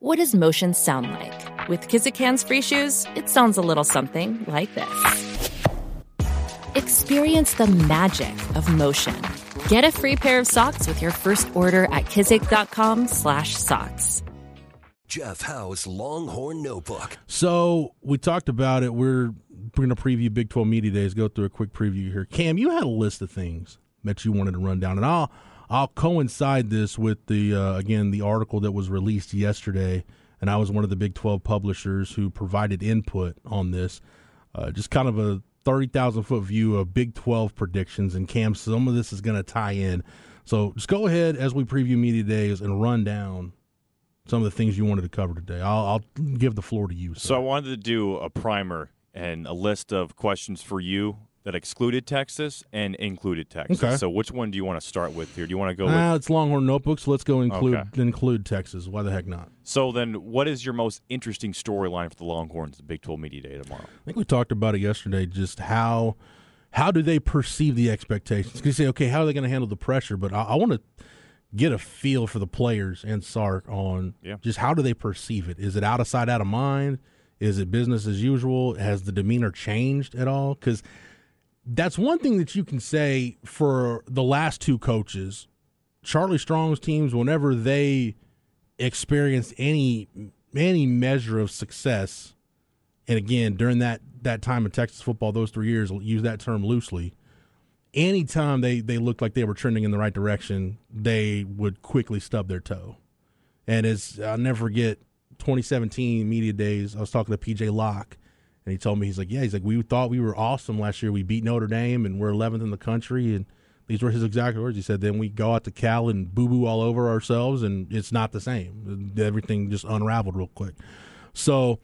What does motion sound like? With Kizikans free shoes, it sounds a little something like this. Experience the magic of motion. Get a free pair of socks with your first order at kizik.com/socks. Jeff Howe's Longhorn Notebook. So we talked about it. We're going to preview Big 12 Media Days. Go through a quick preview here. Cam, you had a list of things that you wanted to run down, and I'll I'll coincide this with the uh, again the article that was released yesterday, and I was one of the Big 12 publishers who provided input on this. Uh, just kind of a 30,000 foot view of Big 12 predictions, and Cam, some of this is going to tie in. So just go ahead as we preview media days and run down some of the things you wanted to cover today. I'll, I'll give the floor to you. Sir. So I wanted to do a primer and a list of questions for you that excluded Texas and included Texas. Okay. So which one do you want to start with here? Do you want to go Ah, with? it's Longhorn Notebooks. let's go include Okay. include Texas. Why the heck not? So then, what is your most interesting storyline for the Longhorns at Big 12 Media Day tomorrow? I think we talked about it yesterday. Just how how do they perceive the expectations? Because you say, okay, how are they going to handle the pressure? But I, I want to get a feel for the players and Sark on Yeah. just how do they perceive it? Is it out of sight, out of mind? Is it business as usual? Has the demeanor changed at all? Because that's one thing that you can say for the last two coaches. Charlie Strong's teams, whenever they experienced any any measure of success, and again during that that time in Texas football, those three years, use that term loosely. Anytime they they looked like they were trending in the right direction, they would quickly stub their toe. And as I'll never forget, 2017 media days, I was talking to PJ Locke, and he told me he's like, yeah, he's like, we thought we were awesome last year. We beat Notre Dame, and we're 11th in the country, and these were his exact words. He said, then we go out to Cal and boo boo all over ourselves, and it's not the same. Everything just unraveled real quick. So,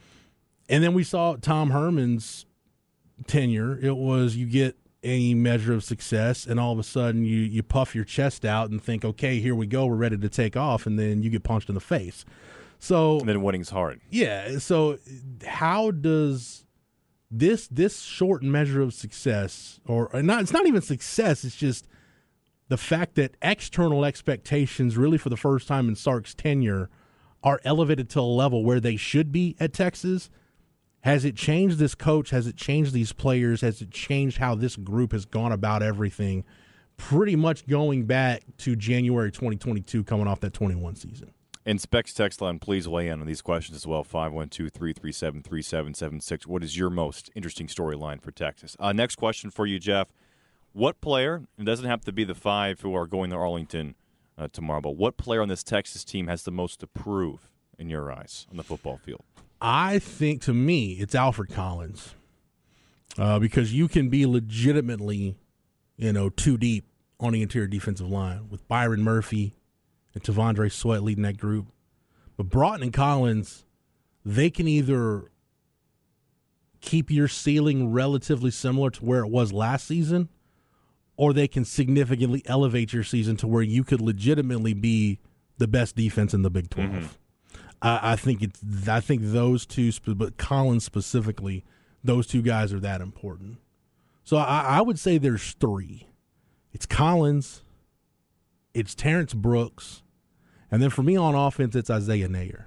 and then we saw Tom Herman's tenure. It was you get any measure of success, and all of a sudden you you puff your chest out and think, okay, here we go, we're ready to take off, and then you get punched in the face. So And then winning's hard. yeah. So how does this this short measure of success, or not? It's not even success. It's just the fact that external expectations, really for the first time in Sark's tenure, are elevated to a level where they should be at Texas. Has it changed this coach? Has it changed these players? Has it changed how this group has gone about everything? Pretty much going back to January 2022, coming off that 21 season. And Specs text line, please weigh in on these questions as well. 512 337 3776. What is your most interesting storyline for Texas? Uh, next question for you, Jeff. What player, it doesn't have to be the five who are going to Arlington uh, tomorrow, but what player on this Texas team has the most to prove in your eyes on the football field? I think to me it's Alfred Collins uh, because you can be legitimately, you know, too deep on the interior defensive line with Byron Murphy and T'Vondre Sweat leading that group. But Broughton and Collins, they can either keep your ceiling relatively similar to where it was last season, or they can significantly elevate your season to where you could legitimately be the best defense in the Big 12. Mm-hmm. I, I think it's. I think those two, but Collins specifically, those two guys are that important. So I, I would say there's three. It's Collins, it's Terrence Brooks, and then for me on offense, it's Isaiah Neyor.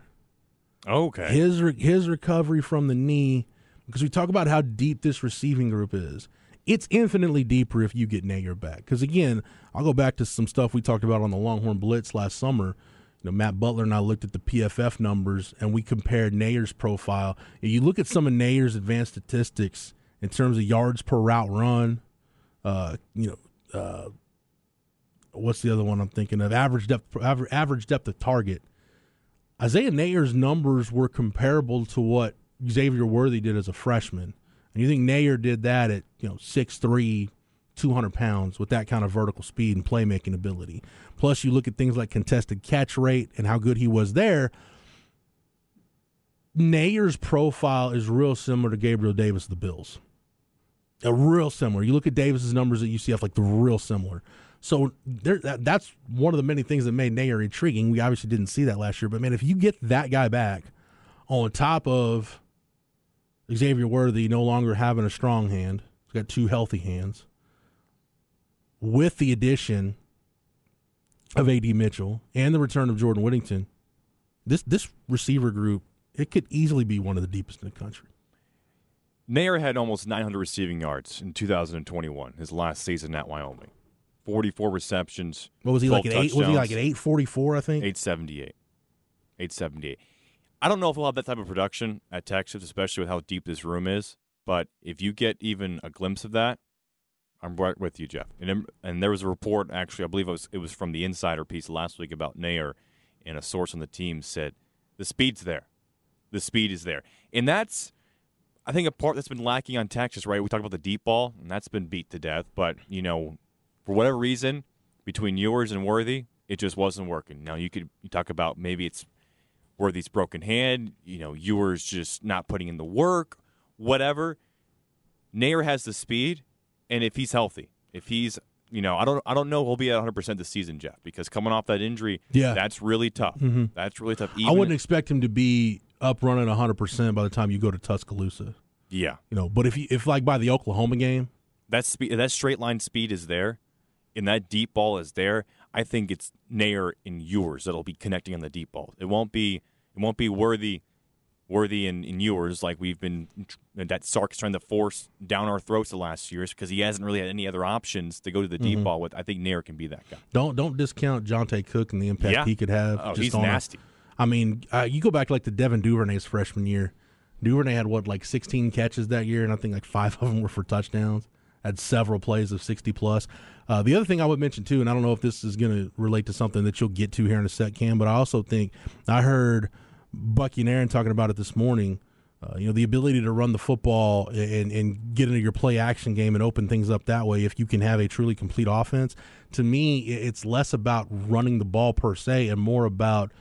Okay. His re- his recovery from the knee, because we talk about how deep this receiving group is. It's infinitely deeper if you get Neyor back. Because again, I'll go back to some stuff we talked about on the Longhorn Blitz last summer. You know, Matt Butler and I looked at the PFF numbers and we compared Neyor's profile. If you look at some of Neyor's advanced statistics in terms of yards per route run, uh, you know, uh, what's the other one I'm thinking of? Average depth, average, depth of target. Isaiah Neyor's numbers were comparable to what Xavier Worthy did as a freshman. And you think Neyor did that at, you know, 6'3, 200 pounds with that kind of vertical speed and playmaking ability. Plus, you look at things like contested catch rate and how good he was there. Neyor's profile is real similar to Gabriel Davis of the Bills. A real similar. You look at Davis's numbers at UCF, like the real similar. So there, that, that's one of the many things that made Neyor intriguing. We obviously didn't see that last year, but man, if you get that guy back on top of Xavier Worthy no longer having a strong hand, he's got two healthy hands, with the addition of AD Mitchell and the return of Jordan Whittington, This this receiver group, it could easily be one of the deepest in the country. Neyor had almost 900 receiving yards in 2021, his last season at Wyoming. 44 receptions. What was he like at eight? Was he like at eight forty four? I think. 878. 878. I don't know if he'll have that type of production at Texas, especially with how deep this room is. But if you get even a glimpse of that, I'm right with you, Jeff. And and there was a report actually, I believe it was it was from the Insider piece last week about Neyor, and a source on the team said the speed's there, the speed is there, and that's I think a part that's been lacking on Texas. Right, we talked about the deep ball, and that's been beat to death. But you know, for whatever reason, between Ewers and Worthy, it just wasn't working. Now you could you talk about maybe it's Worthy's broken hand, you know, Ewers just not putting in the work, whatever. Neyor has the speed, and if he's healthy, if he's you know, I don't I don't know he'll be at 100 percent this season, Jeff, because coming off that injury, Yeah. that's really tough. Mhm. That's really tough. I wouldn't expect him to be up running hundred percent by the time you go to Tuscaloosa. Yeah, You know, but if you, if like by the Oklahoma game, that speed, that straight line speed is there, and that deep ball is there. I think it's Neyor and Ewers that'll be connecting on the deep ball. It won't be it won't be worthy, worthy and, and Ewers like we've been that Sark's trying to force down our throats the last years because he hasn't really had any other options to go to the deep ball with. I think Neyor can be that guy. don't don't discount Johntay Cook and the impact Yeah. he could have. Oh, just he's on nasty. I mean, uh, you go back to like the Devin Duvernay's freshman year. Duvernay had what like 16 catches that year, and I think like five of them were for touchdowns. Had several plays of 60 plus. Uh, the other thing I would mention too, and I don't know if this is going to relate to something that you'll get to here in a sec, Cam, but I also think I heard Bucky and Aaron talking about it this morning. Uh, you know, the ability to run the football and, and get into your play action game and open things up that way, if you can have a truly complete offense, to me, it's less about running the ball per se and more about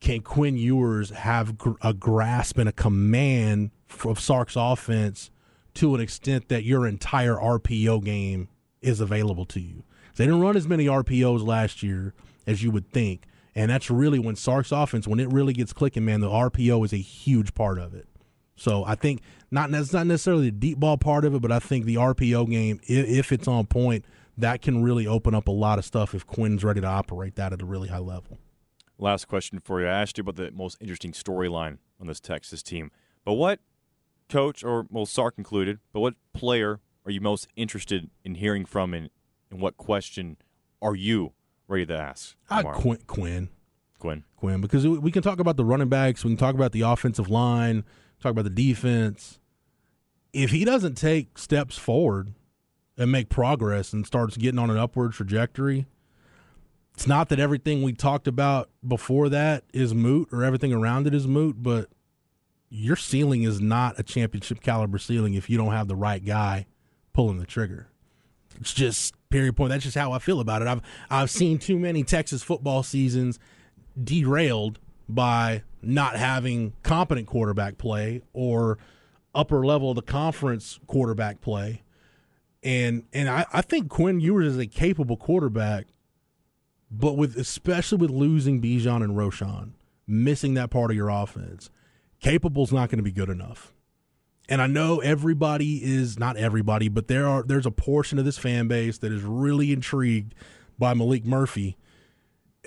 can Quinn Ewers have gr- a grasp and a command of Sark's offense to an extent that your entire RPO game is available to you? They didn't run as many RPOs last year as you would think. And that's really when Sark's offense, when it really gets clicking, man, the RPO is a huge part of it. So I think not that's not necessarily the deep ball part of it, but I think the RPO game, if, if it's on point, that can really open up a lot of stuff if Quinn's ready to operate that at a really high level. Last question for you. I asked you about the most interesting storyline on this Texas team, but what coach or well Sark included, but what player are you most interested in hearing from, and, and what question are you ready to ask? I? Quinn, Quinn, Quinn. Quinn, because we we can talk about the running backs, we can talk about the offensive line, talk about the defense. If he doesn't take steps forward and make progress and starts getting on an upward trajectory, it's not that everything we talked about before that is moot or everything around it is moot, but your ceiling is not a championship caliber ceiling if you don't have the right guy pulling the trigger. It's just period point. That's just how I feel about it. I've I've seen too many Texas football seasons derailed by not having competent quarterback play or upper level of the conference quarterback play. And and I, I think Quinn Ewers is a capable quarterback, but with especially with losing Bijan and Roschon, missing that part of your offense, capable's not going to be good enough. And I know everybody is not everybody, but there are there's a portion of this fan base that is really intrigued by Maalik Murphy.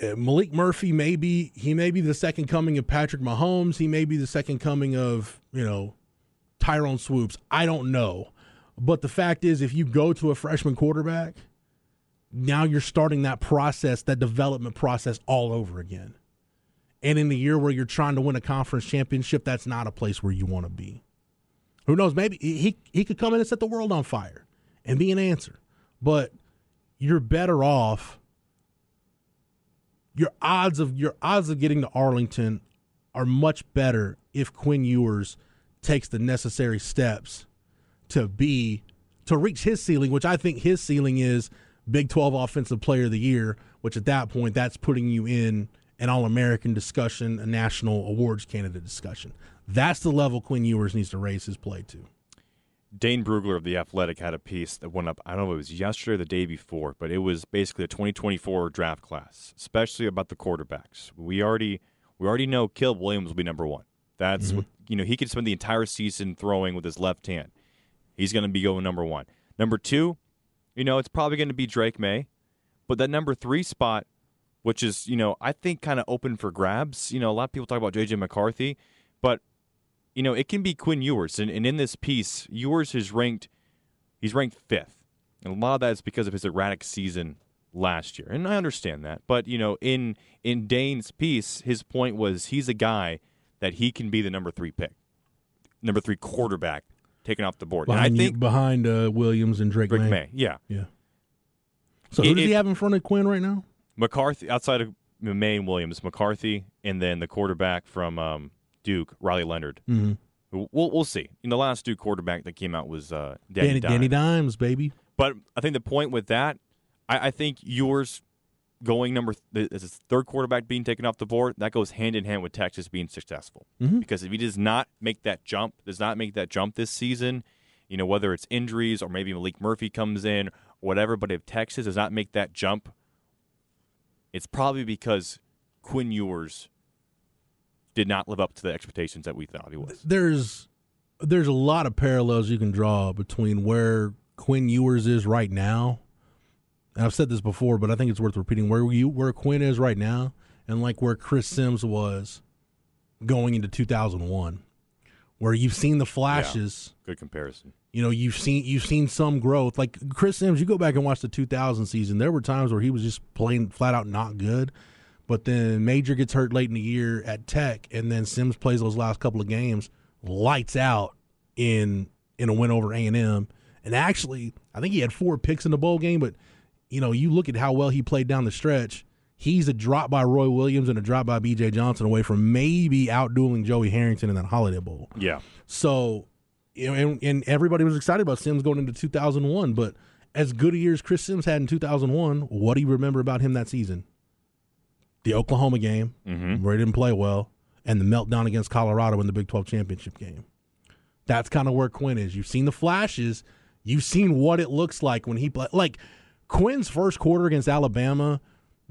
Uh, Maalik Murphy may be he may be the second coming of Patrick Mahomes. He may be the second coming of you know Tyrone Swoopes. I don't know, but the fact is, if you go to a freshman quarterback, now you're starting that process, that development process all over again. And in the year where you're trying to win a conference championship, that's not a place where you want to be. Who knows? Maybe he he could come in and set the world on fire and be an answer. But you're better off. Your odds of your odds of getting to Arlington are much better if Quinn Ewers takes the necessary steps to be to reach his ceiling, which I think his ceiling is Big 12 Offensive Player of the Year, which at that point that's putting you in an All American discussion, a national awards candidate discussion. That's the level Quinn Ewers needs to raise his play to. Dane Brugler of The Athletic had a piece that went up, I don't know if it was yesterday or the day before, but it was basically a 2024 draft class, especially about the quarterbacks. We already we already know Caleb Williams will be number one. That's mm-hmm. what, you know, he could spend the entire season throwing with his left hand. He's going to be going number one. Number two, you know, it's probably going to be Drake Maye, but that number three spot which is, you know, I think kind of open for grabs. You know, a lot of people talk about J.J. McCarthy, but, you know, it can be Quinn Ewers. And, and in this piece, Ewers is ranked, he's ranked fifth. And a lot of that is because of his erratic season last year. And I understand that. But, you know, in, in Dane's piece, his point was he's a guy that he can be the number three pick, number three quarterback taken off the board. Behind, and I you- think behind uh, Williams and Drake, Rick Maye. Maye, yeah. Yeah. So who It- does he have in front of Quinn right now? McCarthy outside of Maye and Williams, McCarthy, and then the quarterback from um, Duke, Riley Leonard. Mm-hmm. We'll we'll see. In the last Duke quarterback that came out was uh, Danny, Danny, Dimes. Danny Dimes, baby. But I think the point with that, I, I think Ewers going number th- as his third quarterback being taken off the board, that goes hand in hand with Texas being successful. Mhm. Because if he does not make that jump, does not make that jump this season, you know whether it's injuries or maybe Maalik Murphy comes in or whatever. But if Texas does not make that jump, it's probably because Quinn Ewers did not live up to the expectations that we thought he was. There's there's a lot of parallels you can draw between where Quinn Ewers is right now. And I've said this before, but I think it's worth repeating. Where you where Quinn is right now, and like where Chris Sims was going into 2001, where you've seen the flashes. Good comparison. you know you've seen you've seen some growth like chris sims you go back and watch the 2000 season there were times where he was just playing flat out not good but then major gets hurt late in the year at tech and then sims plays those last couple of games lights out in in a win over a&m and actually i think he had four picks in the bowl game but you know you look at how well he played down the stretch he's a drop by roy williams and a drop by bj johnson away from maybe outdueling joey harrington in that holiday bowl Yeah. so, you know, and, and everybody was excited about Sims going into 2001. But as good a year as Chris Sims had in 2001, what do you remember about him that season? The Oklahoma game, Mm-hmm. where he didn't play well, and the meltdown against Colorado in the Big 12 championship game. That's kind of where Quinn is. You've seen the flashes. You've seen what it looks like when he play. Like Quinn's first quarter against Alabama.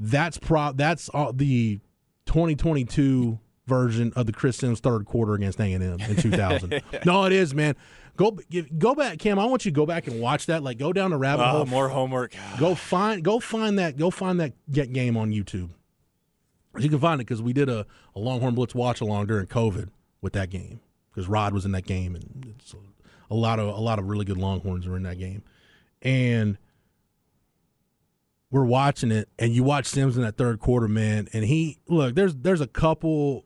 That's pro. That's uh, the 2022 version of the Chris Sims third quarter against A and M in 2000. no, it is, man. Go go back, Cam. I want you to go back and watch that. Like, go down the rabbit hole. Oh, more homework. Go find go find that go find that get game on YouTube. You can find it because we did a, a Longhorn Blitz watch along during COVID with that game because Rod was in that game and it's a, a lot of a lot of really good Longhorns were in that game, and we're watching it and you watch Sims in that third quarter, man, and he look there's there's a couple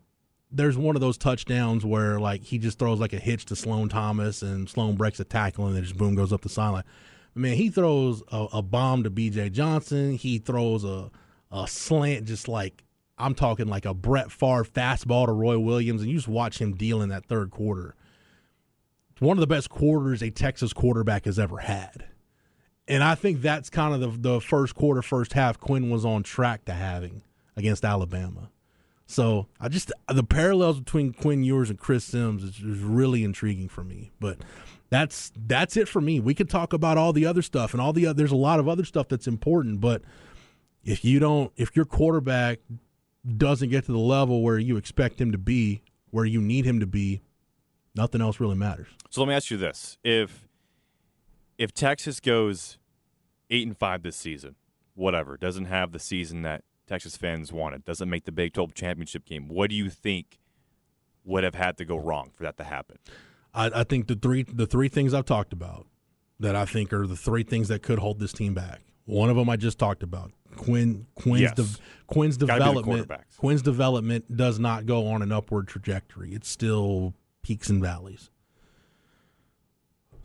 there's one of those touchdowns where like he just throws like a hitch to Sloan Thomas and Sloan breaks a tackle and then just boom goes up the sideline. Man, he throws a, a bomb to B.J. Johnson. He throws a a slant, just like I'm talking like a Brett Favre fastball to Roy Williams, and you just watch him deal in that third quarter. It's one of the best quarters a Texas quarterback has ever had. And I think that's kind of the the first quarter, first half Quinn was on track to having against Alabama. So I just the parallels between Quinn Ewers and Chris Sims is, is really intriguing for me. But that's that's it for me. We could talk about all the other stuff and all the other, there's a lot of other stuff that's important. But if you don't, if your quarterback doesn't get to the level where you expect him to be, where you need him to be, nothing else really matters. So let me ask you this: if if Texas goes eight and five this season, whatever, doesn't have the season that Texas fans wanted, doesn't make the Big 12 championship game, what do you think would have had to go wrong for that to happen? I, I think the three the three things I've talked about that I think are the three things that could hold this team back. One of them I just talked about. Quinn Quinn's Yes. de- Quinn's Gotta development. Quinn's development does not go on an upward trajectory. It's still peaks and valleys.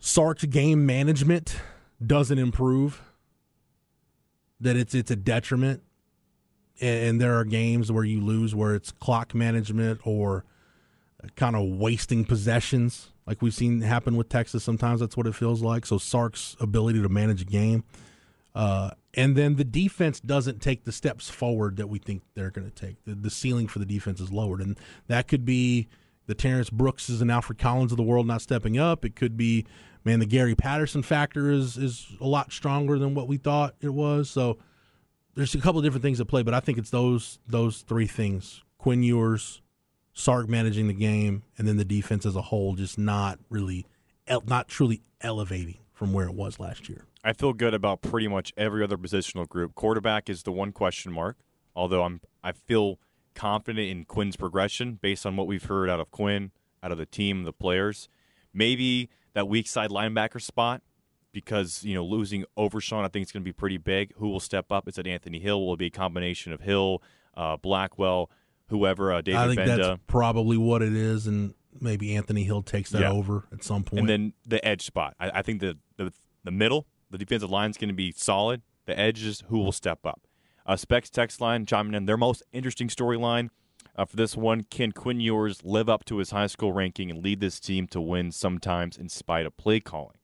Sark's game management doesn't improve. That it's it's a detriment. And, there are games where you lose where it's clock management or kind of wasting possessions, like we've seen happen with Texas. Sometimes that's what it feels like. So Sark's ability to manage a game, uh, and then the defense doesn't take the steps forward that we think they're going to take. The, the ceiling for the defense is lowered, and that could be the Terrence Brookses and Alfred Collins of the world not stepping up. It could be, man, the Gary Patterson factor is is a lot stronger than what we thought it was. So there's a couple of different things at play, but I think it's those those three things: Quinn Ewers, Sark managing the game, and then the defense as a whole just not really, not truly elevating from where it was last year. I feel good about pretty much every other positional group. Quarterback is the one question mark Although I'm, I feel confident in Quinn's progression based on what we've heard out of Quinn, out of the team, the players. Maybe that weak side linebacker spot because you know losing Overshown, I think it's going to be pretty big. Who will step up? Is it Anthony Hill? Will it be a combination of Hill, uh, Blackwell, whoever? Uh, David I think Gbenda. that's probably what it is, and maybe Anthony Hill takes that Yeah. over at some point. and then the edge spot. I, I think the, the the middle, the defensive line is going to be solid. The edges, who will step up? Uh, Specs text line chiming in their most interesting storyline uh, for this one. Can Quinn Ewers live up to his high school ranking and lead this team to win sometimes in spite of play calling?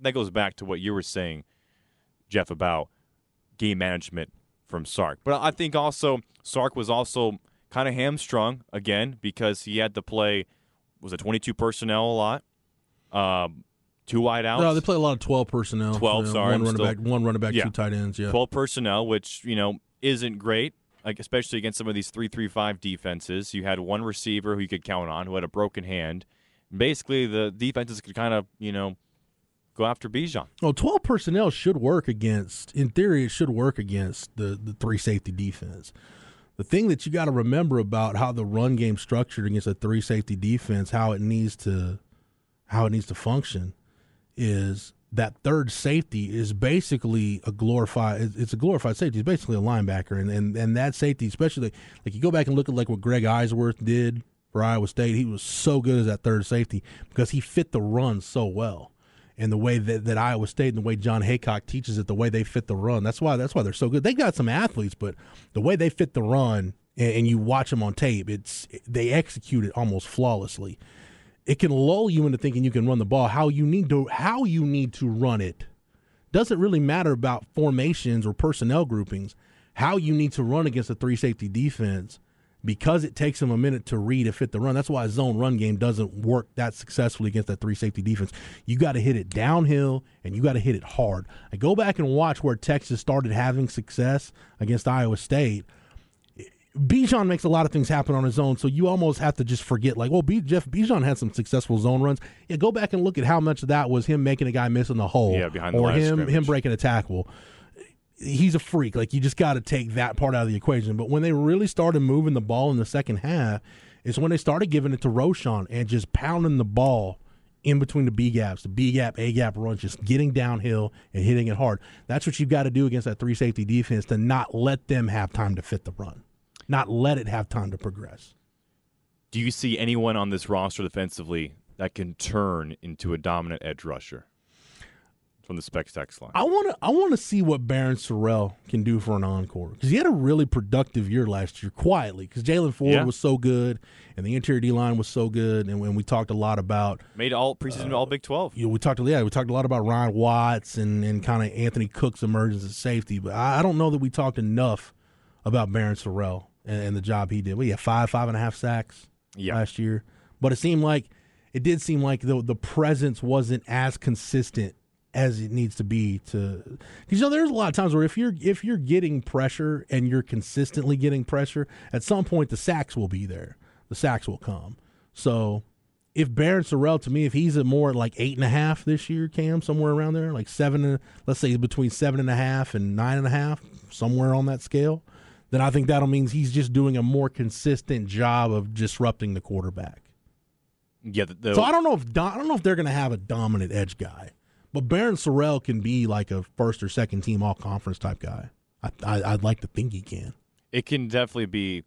That goes back to what you were saying, Jeff, about game management from Sark. But I think also Sark was also kind of hamstrung again because he had to play was a 22 personnel a lot, um, two wide outs. no, they play a lot of twelve personnel. 12, Yeah, sorry, one I'm running still- back, one running back, Yeah. two tight ends. Yeah, 12 personnel, which, you know, isn't great, like especially against some of these 3-3-5 defenses. You had one receiver who you could count on who had a broken hand. Basically, the defenses could kind of, you know, go after Bijan. Well, 12 personnel should work against, in theory, it should work against the, the three safety defense. The thing that you got to remember about how the run game structured against a three safety defense, how it needs to, how it needs to function, is that third safety is basically a glorified. it's- a glorified safety. It's basically a linebacker, and and and that safety, especially like you go back and look at like what Greg Eisworth did for Iowa State. He was so good as that third safety because he fit the run so well and the way that, that Iowa State and the way Jon Heacock teaches it, the way they fit the run. That's why that's why they're so good. They got some athletes, but the way they fit the run and, and you watch them on tape, it's they execute it almost flawlessly. It can lull you into thinking you can run the ball. How you need to how you need to run it doesn't really matter about formations or personnel groupings. How you need to run against a three safety defense because it takes them a minute to read and fit the run. That's why a zone run game doesn't work that successfully against that three safety defense. You got to hit it downhill and you got to hit it hard. I go back and watch where Texas started having success against Iowa State. Bijan makes a lot of things happen on his own, so you almost have to just forget, like, well, B- Jeff Bijan had some successful zone runs. Yeah, go back and look at how much of that was him making a guy miss in the hole, Yeah, behind the or him him breaking a tackle. He's a freak. Like you just got to take that part out of the equation. But when they really started moving the ball in the second half, is when they started giving it to Roschon and just pounding the ball in between the B gaps, the B gap, A gap runs, just getting downhill and hitting it hard. That's what you've got to do against that three safety defense to not let them have time to fit the run, not let it have time to progress. Do you see anyone on this roster defensively that can turn into a dominant edge rusher? From the Specs text line. I want to I want to see what Barryn Sorrell can do for an encore because he had a really productive year last year quietly because Jaylan Ford Yeah. was so good and the interior D line was so good and when we talked a lot about Made all preseason uh, all Big 12. you know we talked yeah we talked a lot about Ryan Watts and and kind of Anthony Cook's emergence as safety but I, I don't know that we talked enough about Barryn Sorrell and, and the job he did. We had five five and a half sacks Yeah. last year, but it seemed like it did seem like the the presence wasn't as consistent as it needs to be to because you know there's a lot of times where if you're if you're getting pressure and you're consistently getting pressure at some point the sacks will be there the sacks will come so if Barryn Sorrell to me if he's at more like eight and a half this year Cam somewhere around there like seven and- let's say between seven and a half and nine and a half somewhere on that scale then I think that'll means he's just doing a more consistent job of disrupting the quarterback Yeah, the, the, so I don't know if I don't know if they're going to have a dominant edge guy, but Barryn Sorrell can be like a first or second team all conference type guy. I, I I'd like to think he can. it can definitely be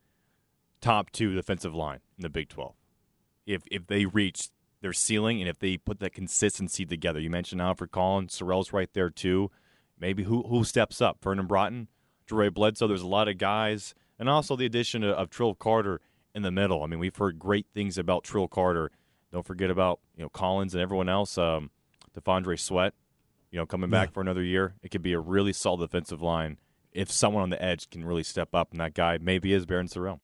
top two defensive line in the Big 12 if if they reach their ceiling and if they put that consistency together. You mentioned Alfred Collins, Sorrell's right there too. Maybe who who steps up? Vernon Broughton, Dre Bledsoe. There's a lot of guys, and also the addition of, of Trill Carter in the middle. I mean, we've heard great things about Trill Carter. Don't forget about you know Collins and everyone else. Um, T'Vondre Sweat, you know, coming back Yeah. for another year. It could be a really solid defensive line if someone on the edge can really step up, and that guy maybe is Barryn Sorrell.